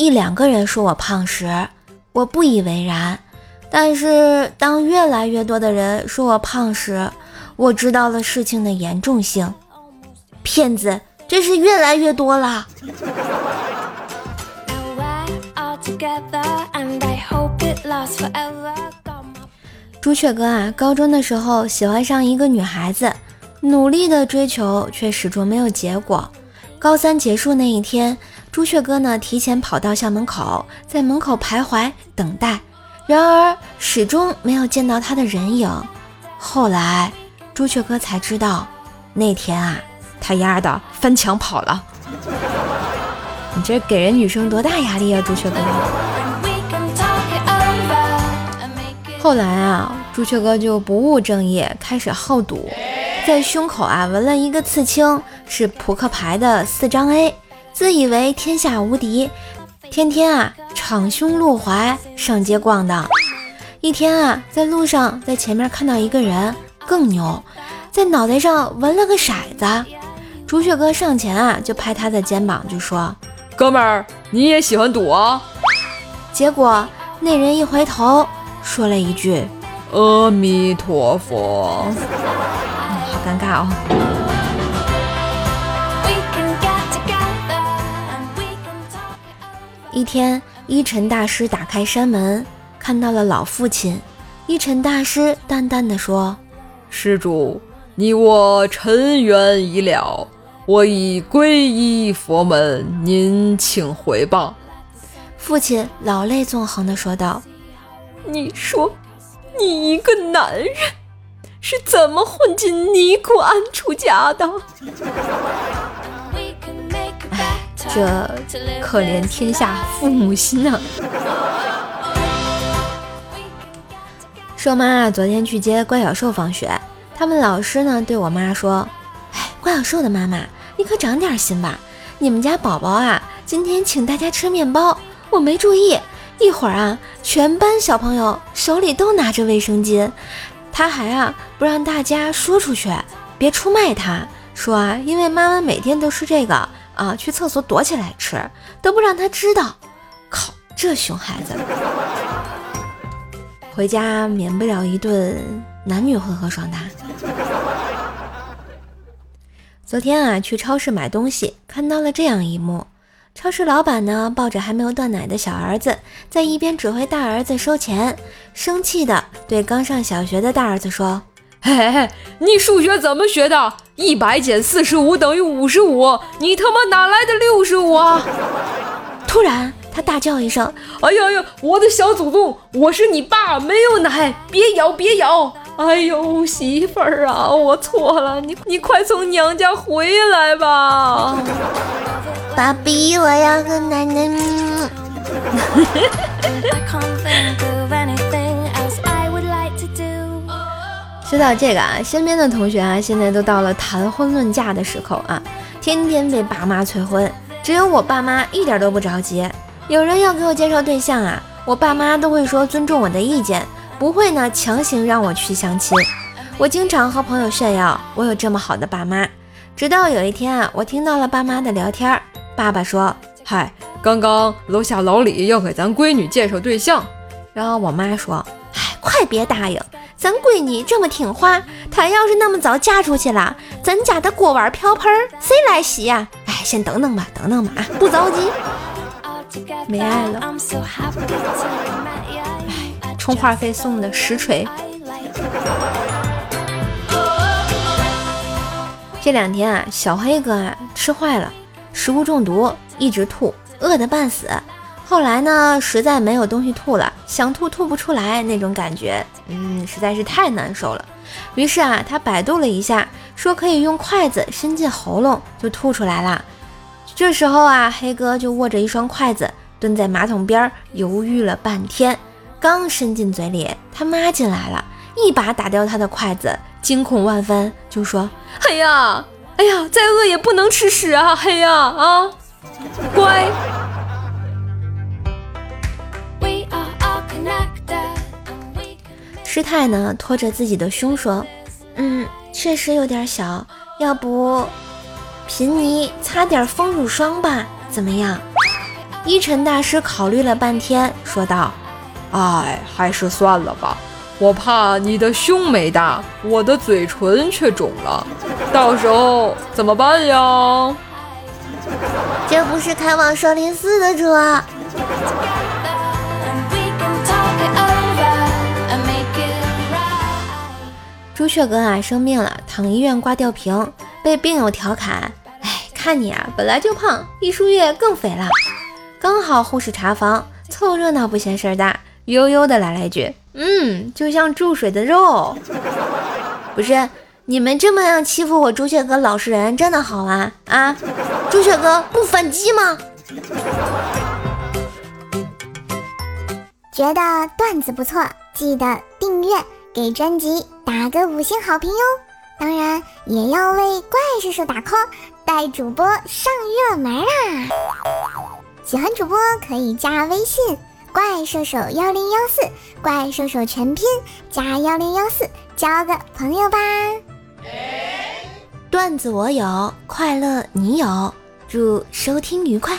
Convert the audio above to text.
一两个人说我胖时，我不以为然；但是当越来越多的人说我胖时，我知道了事情的严重性。骗子，真是越来越多了。朱雀哥啊，高中的时候喜欢上一个女孩子，努力的追求却始终没有结果。高三结束那一天，朱雀哥呢提前跑到校门口，在门口徘徊等待，然而始终没有见到他的人影。后来朱雀哥才知道，那天啊，他丫的翻墙跑了。你这给人女生多大压力啊，朱雀哥！后来啊，朱雀哥就不务正业，开始好赌，在胸口啊纹了一个刺青，是扑克牌的四张 A，自以为天下无敌，天天啊敞胸露怀上街逛荡。一天啊，在路上在前面看到一个人更牛，在脑袋上纹了个骰子。朱雀哥上前啊就拍他的肩膀，就说：“哥们儿，你也喜欢赌啊？”结果那人一回头。说了一句：“阿弥陀佛。”好尴尬哦。一天，一尘大师打开山门，看到了老父亲。一尘大师淡淡的说：“施主，你我尘缘已了，我已皈依佛门，您请回吧。”父亲老泪纵横的说道。你说，你一个男人是怎么混进尼姑庵出家的？这可怜天下父母心啊！瘦妈啊，昨天去接怪小兽放学，他们老师呢对我妈说：“哎，怪小兽的妈妈，你可长点心吧！你们家宝宝啊，今天请大家吃面包，我没注意。”一会儿啊，全班小朋友手里都拿着卫生巾，他还啊不让大家说出去，别出卖他。说啊，因为妈妈每天都吃这个啊，去厕所躲起来吃，都不让他知道。靠，这熊孩子，回家免不了一顿男女混合双打。昨天啊，去超市买东西，看到了这样一幕。超市老板呢，抱着还没有断奶的小儿子，在一边指挥大儿子收钱，生气的对刚上小学的大儿子说：“嘿嘿嘿，你数学怎么学的？一百减四十五等于五十五，你他妈哪来的六十五啊？”突然，他大叫一声：“哎呦呦，我的小祖宗，我是你爸，没有奶，别咬，别咬！哎呦，媳妇儿啊，我错了，你你快从娘家回来吧。”爸比，我要和奶奶。说到这个啊，身边的同学啊，现在都到了谈婚论嫁的时候啊，天天被爸妈催婚。只有我爸妈一点都不着急。有人要给我介绍对象啊，我爸妈都会说尊重我的意见，不会呢强行让我去相亲。我经常和朋友炫耀我有这么好的爸妈。直到有一天啊，我听到了爸妈的聊天儿。爸爸说：“嗨，刚刚楼下老李要给咱闺女介绍对象。”然后我妈说：“嗨，快别答应，咱闺女这么听话，她要是那么早嫁出去了，咱家的锅碗瓢盆谁来洗呀？哎，先等等吧，等等吧，不着急。没爱了，哎，充话费送的实锤。这两天啊，小黑哥啊吃坏了。”食物中毒，一直吐，饿得半死。后来呢，实在没有东西吐了，想吐吐不出来，那种感觉，嗯，实在是太难受了。于是啊，他百度了一下，说可以用筷子伸进喉咙就吐出来了。这时候啊，黑哥就握着一双筷子，蹲在马桶边犹豫了半天，刚伸进嘴里，他妈进来了，一把打掉他的筷子，惊恐万分，就说：“哎呀！”哎呀，再饿也不能吃屎啊！黑呀啊，乖。师太呢，拖着自己的胸说：“嗯，确实有点小，要不贫尼擦点丰乳霜吧？怎么样？”一晨大师考虑了半天，说道：“哎，还是算了吧。我怕你的胸没大，我的嘴唇却肿了，到时候怎么办呀？”这不是开往少林寺的车。朱雀哥啊，生病了，躺医院挂吊瓶，被病友调侃：“哎，看你啊，本来就胖，一输液更肥了。”刚好护士查房，凑热闹不嫌事儿大，悠悠的来了一句：“嗯，就像注水的肉。”不是你们这么样欺负我朱雀哥老实人，真的好玩啊？朱雀哥不反击吗？觉得段子不错，记得订阅。给专辑打个五星好评哟！当然也要为怪兽手打 call，带主播上热门啦！喜欢主播可以加微信“怪兽手幺零幺四”，怪兽手全拼加幺零幺四，交个朋友吧！段子我有，快乐你有，祝收听愉快。